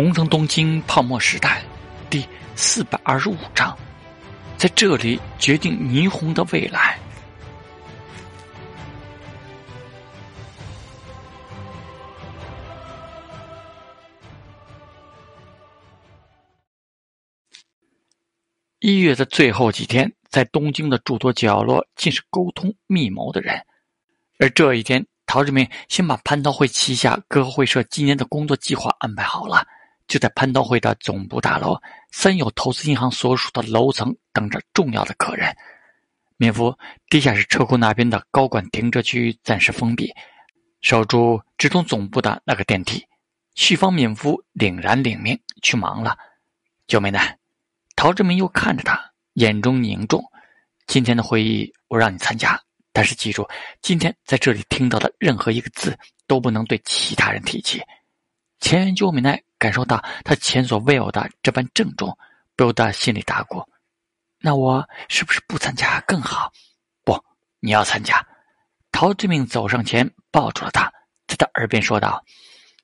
重生东京泡沫时代，第四百二十五章，在这里决定霓虹的未来。一月的最后几天，在东京的诸多角落，尽是沟通密谋的人。而这一天，陶志明先把蟠桃会旗下各会社今年的工作计划安排好了。就在蟠桃会的总部大楼三友投资银行所属的楼层等着重要的客人。敏夫，地下室车库那边的高管停车区暂时封闭，守住直通总部的那个电梯。旭方敏夫领然领命去忙了。九美奈，陶志明又看着他，眼中凝重。今天的会议我让你参加，但是记住，今天在这里听到的任何一个字都不能对其他人提起。前原久美奈。感受到他前所未有的这般郑重，不由得心里打鼓。那我是不是不参加更好？不，你要参加。陶志明走上前抱住了他，在他耳边说道：“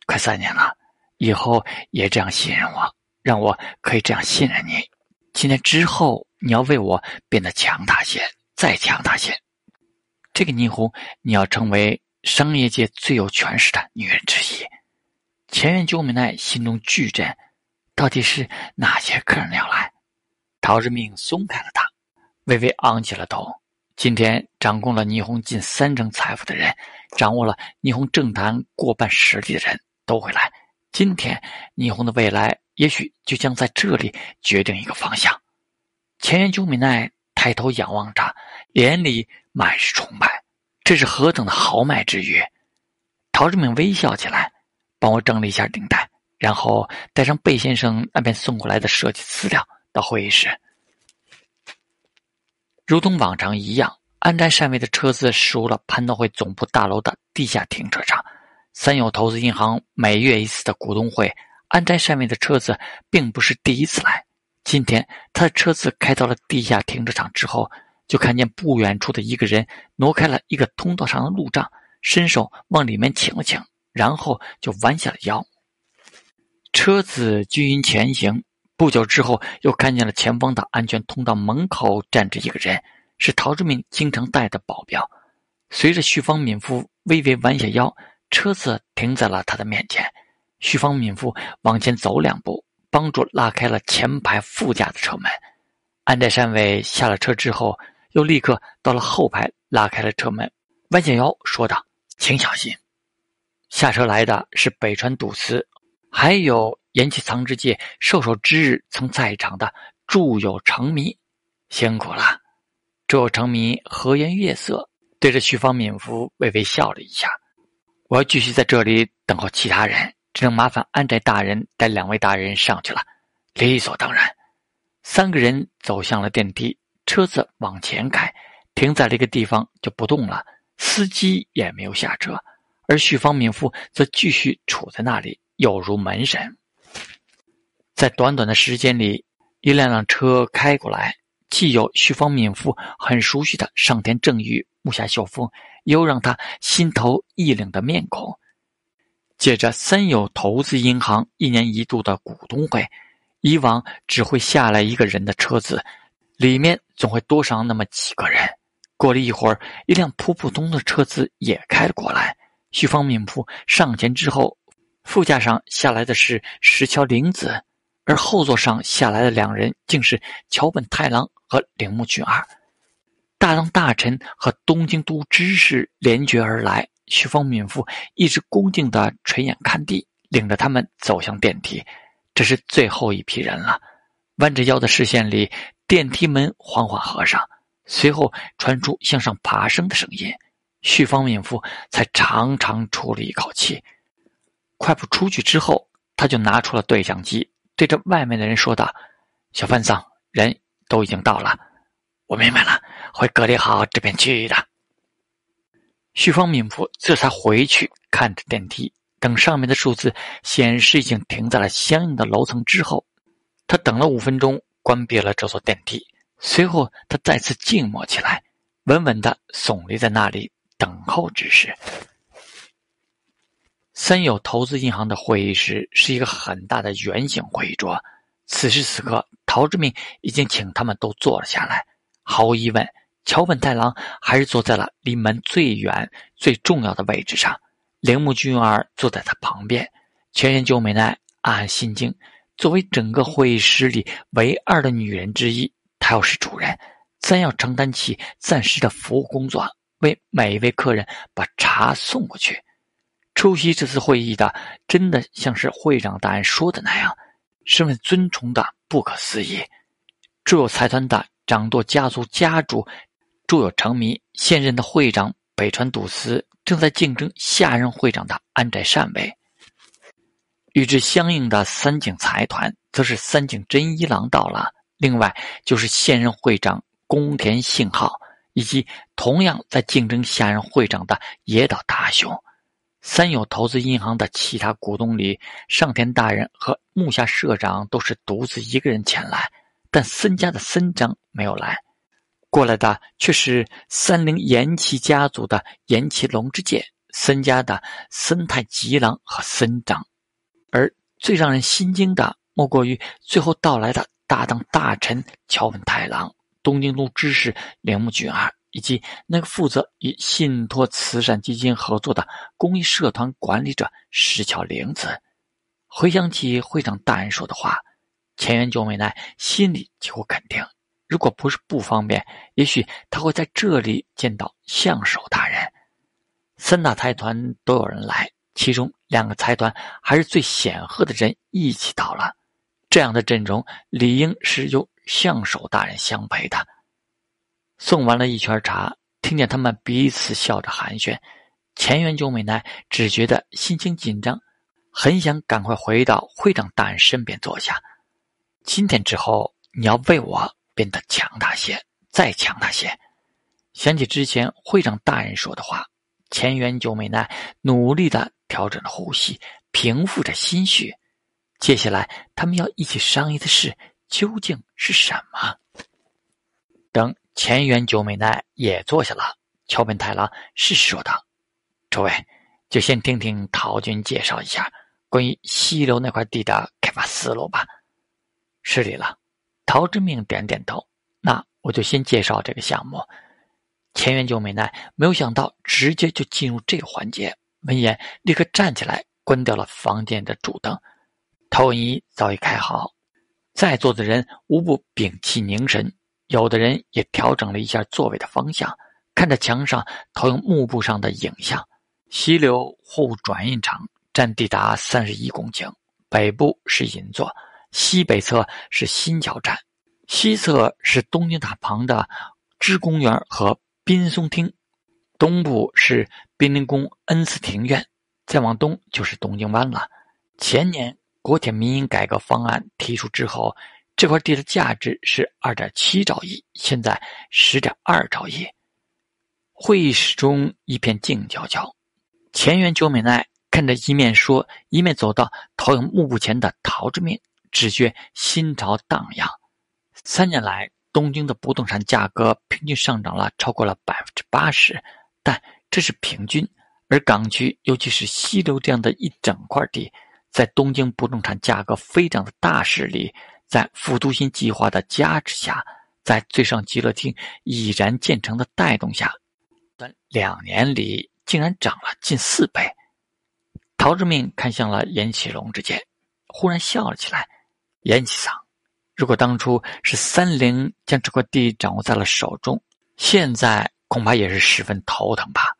快三年了，以后也这样信任我，让我可以这样信任你。今天之后，你要为我变得强大些，再强大些。这个霓虹，你要成为商业界最有权势的女人之一。”前原久美奈心中巨震，到底是哪些客人要来？陶志明松开了他，微微昂起了头。今天掌控了霓虹近三成财富的人，掌握了霓虹政坛过半实力的人都会来。今天霓虹的未来，也许就将在这里决定一个方向。前原久美奈抬头仰望着，眼里满是崇拜。这是何等的豪迈之语！陶志明微笑起来。帮我整理一下领带，然后带上贝先生那边送过来的设计资料到会议室。如同往常一样，安斋善卫的车子驶入了蟠桃会总部大楼的地下停车场。三友投资银行每月一次的股东会，安斋善卫的车子并不是第一次来。今天他的车子开到了地下停车场之后，就看见不远处的一个人挪开了一个通道上的路障，伸手往里面请了请。然后就弯下了腰。车子均匀前行，不久之后又看见了前方的安全通道门口站着一个人，是陶志明经常带的保镖。随着徐方敏夫微微弯下腰，车子停在了他的面前。徐方敏夫往前走两步，帮助拉开了前排副驾的车门。安在山尾下了车之后，又立刻到了后排，拉开了车门，弯下腰说道：“请小心。”下车来的是北川笃司，还有岩崎藏之介受首之日曾在场的祝友成弥，辛苦了。祝友成弥和颜悦色，对着徐方敏夫微微笑了一下。我要继续在这里等候其他人，只能麻烦安宅大人带两位大人上去了。理所当然。三个人走向了电梯，车子往前开，停在了一个地方就不动了，司机也没有下车。而旭方敏夫则继续处在那里，有如门神。在短短的时间里，一辆辆车开过来，既有旭方敏夫很熟悉的上田正裕、木下秀风，又让他心头一凛的面孔。借着三友投资银行一年一度的股东会，以往只会下来一个人的车子，里面总会多上那么几个人。过了一会儿，一辆普普通的车子也开了过来。徐方敏夫上前之后，副驾上下来的是石桥玲子，而后座上下来的两人竟是桥本太郎和铃木俊二。大郎大臣和东京都知事连绝而来，徐方敏夫一直恭敬地垂眼看地，领着他们走向电梯。这是最后一批人了。弯着腰的视线里，电梯门缓缓合上，随后传出向上爬升的声音。旭方敏夫才长长出了一口气，快步出去之后，他就拿出了对讲机，对着外面的人说道：“小范桑，人都已经到了，我明白了，会隔离好这片区域的。”旭方敏夫这才回去看着电梯，等上面的数字显示已经停在了相应的楼层之后，他等了五分钟，关闭了这座电梯，随后他再次静默起来，稳稳的耸立在那里。等候之时。三友投资银行的会议室是一个很大的圆形会议桌。此时此刻，陶之明已经请他们都坐了下来。毫无疑问，桥本太郎还是坐在了离门最远、最重要的位置上。铃木俊儿坐在他旁边。全员久美奈暗暗心惊：作为整个会议室里唯二的女人之一，她要是主人，自然要承担起暂时的服务工作，为每一位客人把茶送过去。出席这次会议的，真的像是会长大人说的那样，身份尊崇的不可思议。著有财团的掌舵家族家主著有成迷，现任的会长北川笃司正在竞争下任会长的安宅善美。与之相应的三井财团，则是三井真一郎到了。另外就是现任会长宫田信浩，以及同样在竞争下任会长的野岛大雄。三友投资银行的其他股东里，上田大人和木下社长都是独自一个人前来，但森家的森章没有来，过来的却是三菱岩崎家族的岩崎龙之介、森家的森太吉郎和森章，而最让人心惊的，莫过于最后到来的大当大臣桥本太郎、东京都知事铃木俊二。以及那个负责与信托慈善基金合作的公益社团管理者石桥玲子，回想起会长大人说的话，前原久美奈心里几乎肯定，如果不是不方便，也许他会在这里见到相守大人。三大财团都有人来，其中两个财团还是最显赫的人一起到了，这样的阵容理应是由相守大人相陪的。送完了一圈茶，听见他们彼此笑着寒暄，前原久美奈只觉得心情紧张，很想赶快回到会长大人身边坐下。今天之后，你要为我变得强大些，再强大些。想起之前会长大人说的话，前原久美奈努力的调整了呼吸，平复着心绪。接下来，他们要一起商议的事究竟是什么？等。前原久美奈也坐下了。桥本太郎适时说道：“诸位，就先听听陶军介绍一下关于西楼那块地的开发思路吧。”失礼了，陶之命点点头。那我就先介绍这个项目。前原久美奈没有想到直接就进入这个环节，闻言立刻站起来，关掉了房间的主灯。投影仪早已开好，在座的人无不屏气凝神。有的人也调整了一下座位的方向，看着墙上投影幕布上的影像。溪流货物转运场占地达三十一公顷，北部是银座，西北侧是新桥站，西侧是东京塔旁的芝公园和滨松町，东部是滨林宫恩赐庭院，再往东就是东京湾了。前年国铁民营改革方案提出之后。这块地的价值是二点七兆亿，现在十点二兆亿。会议室中一片静悄悄。前原久美奈看着一面说一面走到投影幕布前的陶之命，只觉心潮荡漾。三年来，东京的不动产价格平均上涨了超过了百分之八十，但这是平均。而港区，尤其是西流这样的一整块地，在东京不动产价格飞涨的大势里。在复都新计划的加持下，在最上极乐厅已然建成的带动下，短两年里竟然涨了近四倍。陶志明看向了严启龙之间，忽然笑了起来：“严启桑，如果当初是三菱将这块地掌握在了手中，现在恐怕也是十分头疼吧？”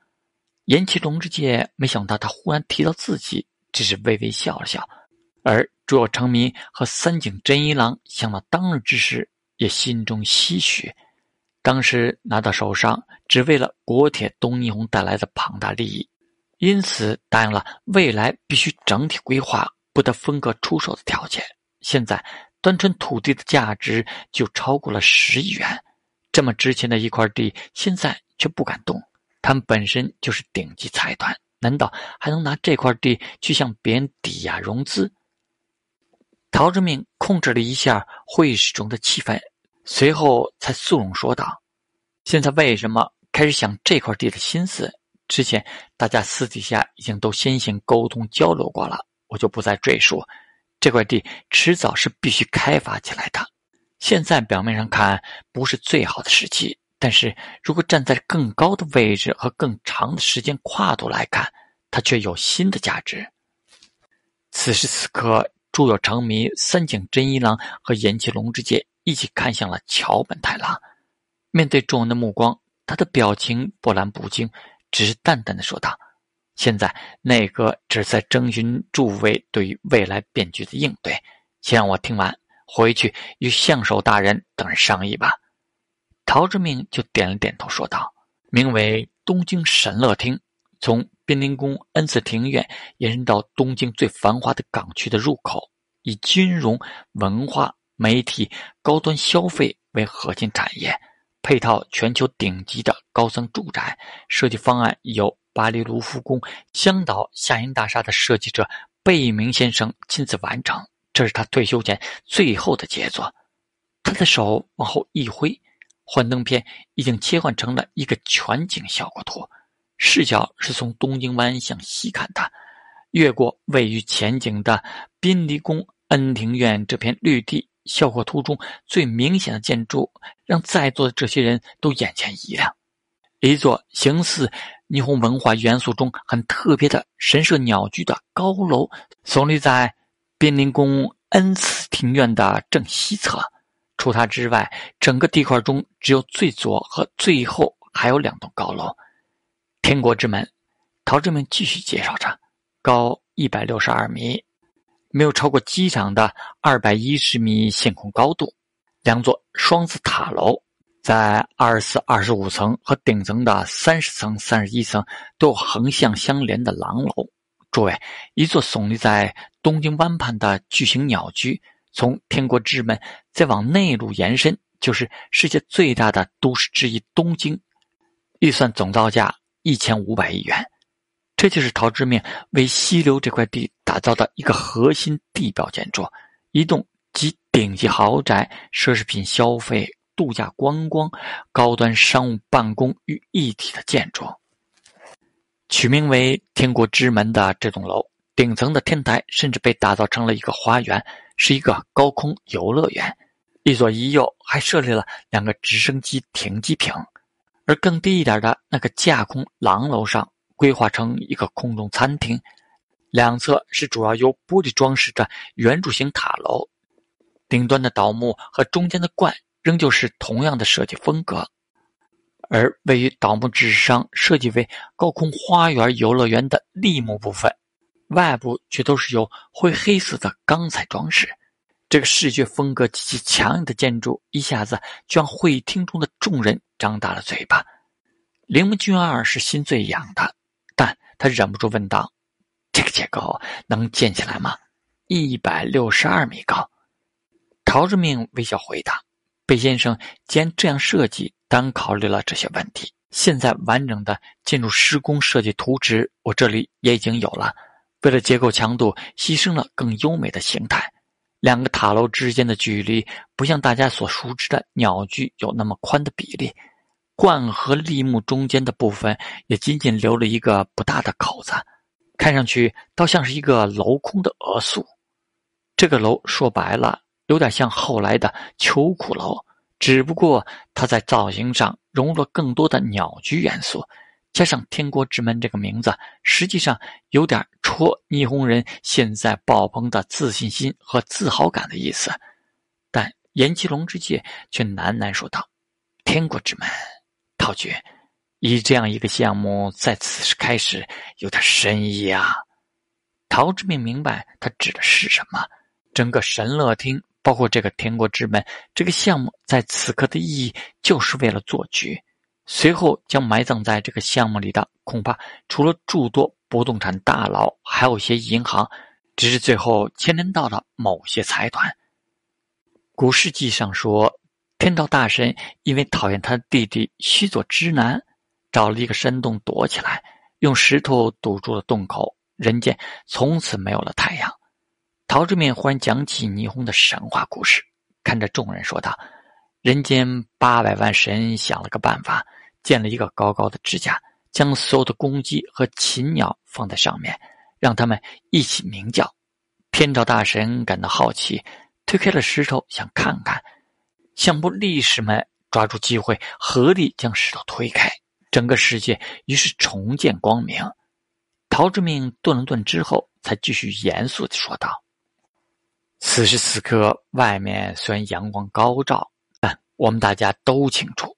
严启龙之介没想到他忽然提到自己，只是微微笑了笑，而。卓成民和三井真一郎想到当日之事，也心中唏嘘。当时拿到手上，只为了国铁东霓虹带来的庞大利益，因此答应了未来必须整体规划，不得分割出售的条件。现在端川土地的价值就超过了十亿元，这么值钱的一块地，现在却不敢动。他们本身就是顶级财团，难道还能拿这块地去向别人抵押融资？陶志明控制了一下会议室中的气氛，随后才肃容说道：“现在为什么开始想这块地的心思？之前大家私底下已经都先行沟通交流过了，我就不再赘述。这块地迟早是必须开发起来的。现在表面上看不是最好的时机，但是如果站在更高的位置和更长的时间跨度来看，它却有新的价值。此时此刻，著有成迷三井真一郎和岩崎龙之介一起看向了桥本太郎，面对众人的目光，他的表情波澜不惊。只是淡淡的说道：“现在内阁只在征询诸位对于未来变局的应对，先让我听完，回去与相守大人等人商议吧。”陶之明就点了点头，说道：“名为东京神乐厅，从滨林宫恩赐庭院延伸到东京最繁华的港区的入口，以金融、文化、媒体、高端消费为核心产业。”配套全球顶级的高层住宅设计方案由巴黎卢浮宫香岛夏银大厦的设计者贝明先生亲自完成，这是他退休前最后的杰作。他的手往后一挥，幻灯片已经切换成了一个全景效果图，视角是从东京湾向西看的，越过位于前景的宾离宫恩庭院这片绿地。效果图中最明显的建筑，让在座的这些人都眼前一亮。一座形似霓虹文化元素中很特别的神社鸟居的高楼，耸立在滨林宫恩赐庭院的正西侧。除它之外，整个地块中只有最左和最后还有两栋高楼。天国之门，陶志明继续介绍着，高一百六十二米。没有超过机场的二百一十米线控高度，两座双子塔楼在二十四、二十五层和顶层的三十层、三十一层都有横向相连的廊楼。诸位，一座耸立在东京湾畔的巨型鸟居，从天国之门再往内陆延伸，就是世界最大的都市之一——东京。预算总造价一千五百亿元。这就是陶之命为溪流这块地打造的一个核心地标建筑，一栋集顶级豪宅、奢侈品消费、度假观光、高端商务办公于一体的建筑。取名为“天国之门”的这栋楼，顶层的天台甚至被打造成了一个花园，是一个高空游乐园。一左一右还设立了两个直升机停机坪，而更低一点的那个架空廊楼上。规划成一个空中餐厅，两侧是主要由玻璃装饰的圆柱形塔楼，顶端的倒木和中间的冠仍旧是同样的设计风格，而位于倒木之上设计为高空花园游乐园的立木部分，外部却都是由灰黑色的钢材装饰。这个视觉风格极其强硬的建筑，一下子就让会议厅中的众人张大了嘴巴。铃木俊二是心最痒的。但他忍不住问道：“这个结构能建起来吗？一百六十二米高。”陶志明微笑回答：“贝先生既然这样设计，当考虑了这些问题。现在完整的建筑施工设计图纸，我这里也已经有了。为了结构强度，牺牲了更优美的形态。两个塔楼之间的距离，不像大家所熟知的鸟居有那么宽的比例。”冠和立木中间的部分也仅仅留了一个不大的口子，看上去倒像是一个镂空的额塑。这个楼说白了，有点像后来的秋苦楼，只不过它在造型上融入了更多的鸟居元素，加上“天国之门”这个名字，实际上有点戳霓虹人现在爆棚的自信心和自豪感的意思。但岩崎龙之介却喃喃说道：“天国之门。”陶局，以这样一个项目在此时开始，有点深意啊。陶之明明白他指的是什么。整个神乐厅，包括这个天国之门，这个项目在此刻的意义，就是为了做局。随后将埋葬在这个项目里的，恐怕除了诸多不动产大佬，还有一些银行，只是最后牵连到了某些财团。古事记上说。天道大神因为讨厌他的弟弟须佐之男，找了一个山洞躲起来，用石头堵住了洞口，人间从此没有了太阳。陶志面忽然讲起霓虹的神话故事，看着众人说道：“人间八百万神想了个办法，建了一个高高的支架，将所有的公鸡和禽鸟放在上面，让他们一起鸣叫。天照大神感到好奇，推开了石头，想看看。相扑力士们抓住机会，合力将石头推开，整个世界于是重见光明。陶之命顿了顿之后，才继续严肃的说道：“此时此刻，外面虽然阳光高照，但我们大家都清楚。”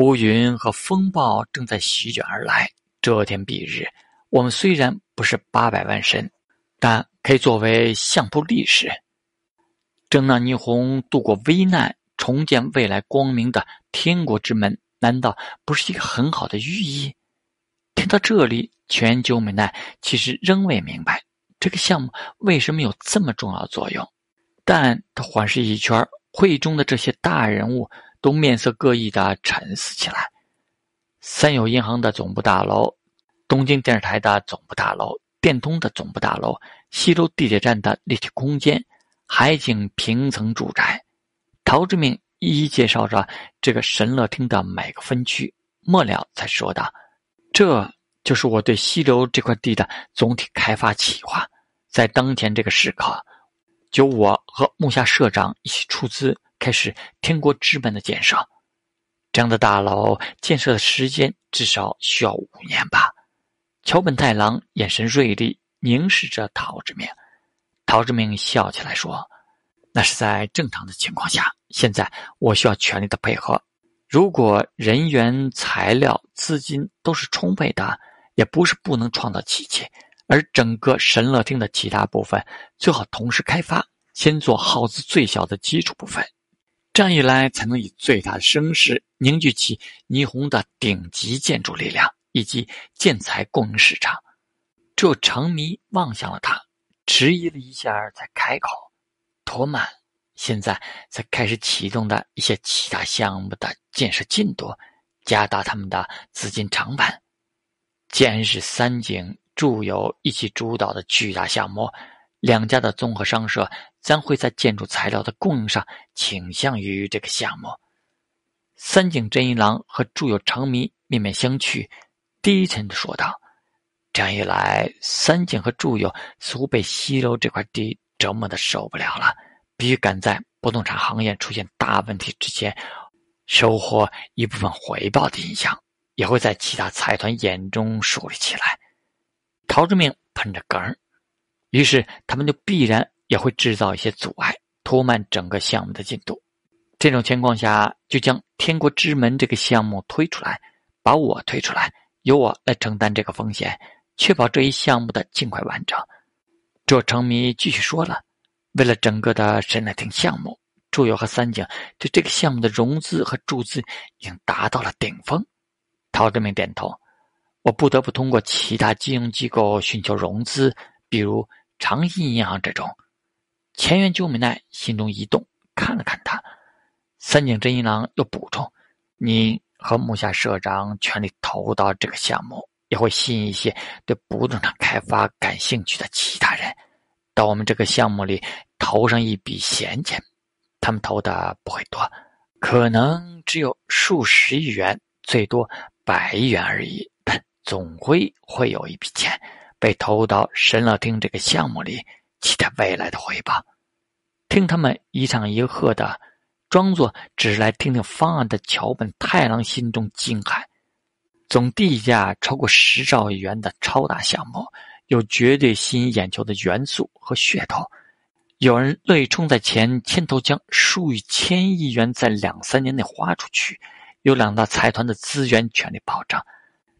乌云和风暴正在席卷而来，遮天蔽日。我们虽然不是八百万神，但可以作为相扑力士，正让霓虹度过危难，重建未来光明的天国之门，难道不是一个很好的寓意？听到这里，全九美奈其实仍未明白这个项目为什么有这么重要作用，但他环视一圈，会议中的这些大人物。都面色各异的沉思起来。三友银行的总部大楼、东京电视台的总部大楼、电通的总部大楼、西周地铁站的立体空间、海景平层住宅，陶志明一一介绍着这个神乐厅的每个分区。末了才说道：“这就是我对西流这块地的总体开发企划。在当前这个时刻，就我和木下社长一起出资。”开始天国之门的建设，这样的大楼建设的时间至少需要五年吧。桥本太郎眼神锐利，凝视着陶之明。陶之明笑起来说：“那是在正常的情况下，现在我需要全力的配合。如果人员、材料、资金都是充沛的，也不是不能创造奇迹。而整个神乐厅的其他部分最好同时开发，先做耗资最小的基础部分。”这样一来，才能以最大的声势凝聚起霓虹的顶级建筑力量以及建材供应市场。只有成迷望向了他，迟疑了一下，才开口：“托曼，现在才开始启动的一些其他项目的建设进度，加大他们的资金成本。既然是三井住友一起主导的巨大项目。”两家的综合商社将会在建筑材料的供应上倾向于这个项目。三井真一郎和住友成弥面面相觑，低沉的说道：“这样一来，三井和住友似乎被西楼这块地折磨的受不了了，必须赶在不动产行业出现大问题之前，收获一部分回报的印象，也会在其他财团眼中树立起来。”陶志明喷着梗。于是，他们就必然也会制造一些阻碍，拖慢整个项目的进度。这种情况下，就将天国之门这个项目推出来，把我推出来，由我来承担这个风险，确保这一项目的尽快完成。这成迷继续说了：“为了整个的神奈町项目，祝友和三井对这个项目的融资和注资已经达到了顶峰。”陶志明点头：“我不得不通过其他金融机构寻求融资，比如。”长信银行这种，前原久美奈心中一动，看了看他。三井真一郎又补充：“你和木下社长全力投入到这个项目，也会吸引一些对不动产开发感兴趣的其他人，到我们这个项目里投上一笔闲钱。他们投的不会多，可能只有数十亿元，最多百亿元而已，但总归会有一笔钱。”被投到神乐町这个项目里，期待未来的回报。听他们一唱一和的，装作只是来听听方案的桥本太郎心中惊骇：总地价超过十兆亿元的超大项目，有绝对吸引眼球的元素和噱头。有人乐意冲在前牵头，将数以千亿元在两三年内花出去。有两大财团的资源权力保障。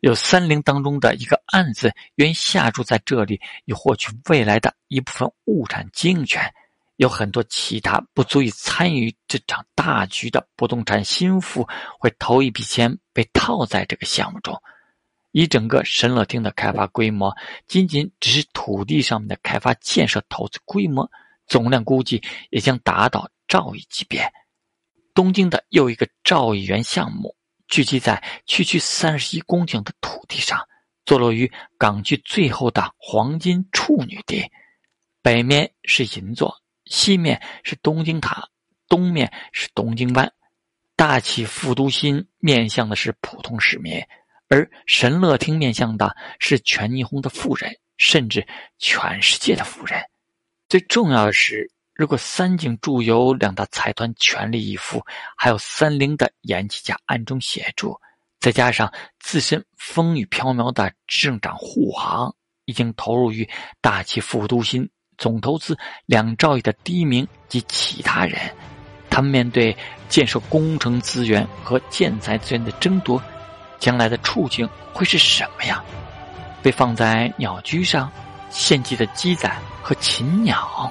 有三菱当中的一个案子，愿意下注在这里，以获取未来的一部分物产经营权。有很多其他不足以参与这场大局的不动产心腹，会投一笔钱被套在这个项目中。以整个神乐町的开发规模，仅仅只是土地上面的开发建设投资规模，总量估计也将达到兆亿级别。东京的又一个兆亿元项目。聚集在区区三十一公顷的土地上，坐落于港区最后的黄金处女地。北面是银座，西面是东京塔，东面是东京湾。大起副都心面向的是普通市民，而神乐町面向的是全霓虹的富人，甚至全世界的富人。最重要的是，如果三井住友两大财团全力以赴，还有三菱的演技家暗中协助，再加上自身风雨飘渺的执政长护航，已经投入于大气副都心总投资两兆亿的第一名及其他人，他们面对建设工程资源和建材资源的争夺。将来的处境会是什么样？被放在鸟居上献祭的鸡仔和禽鸟。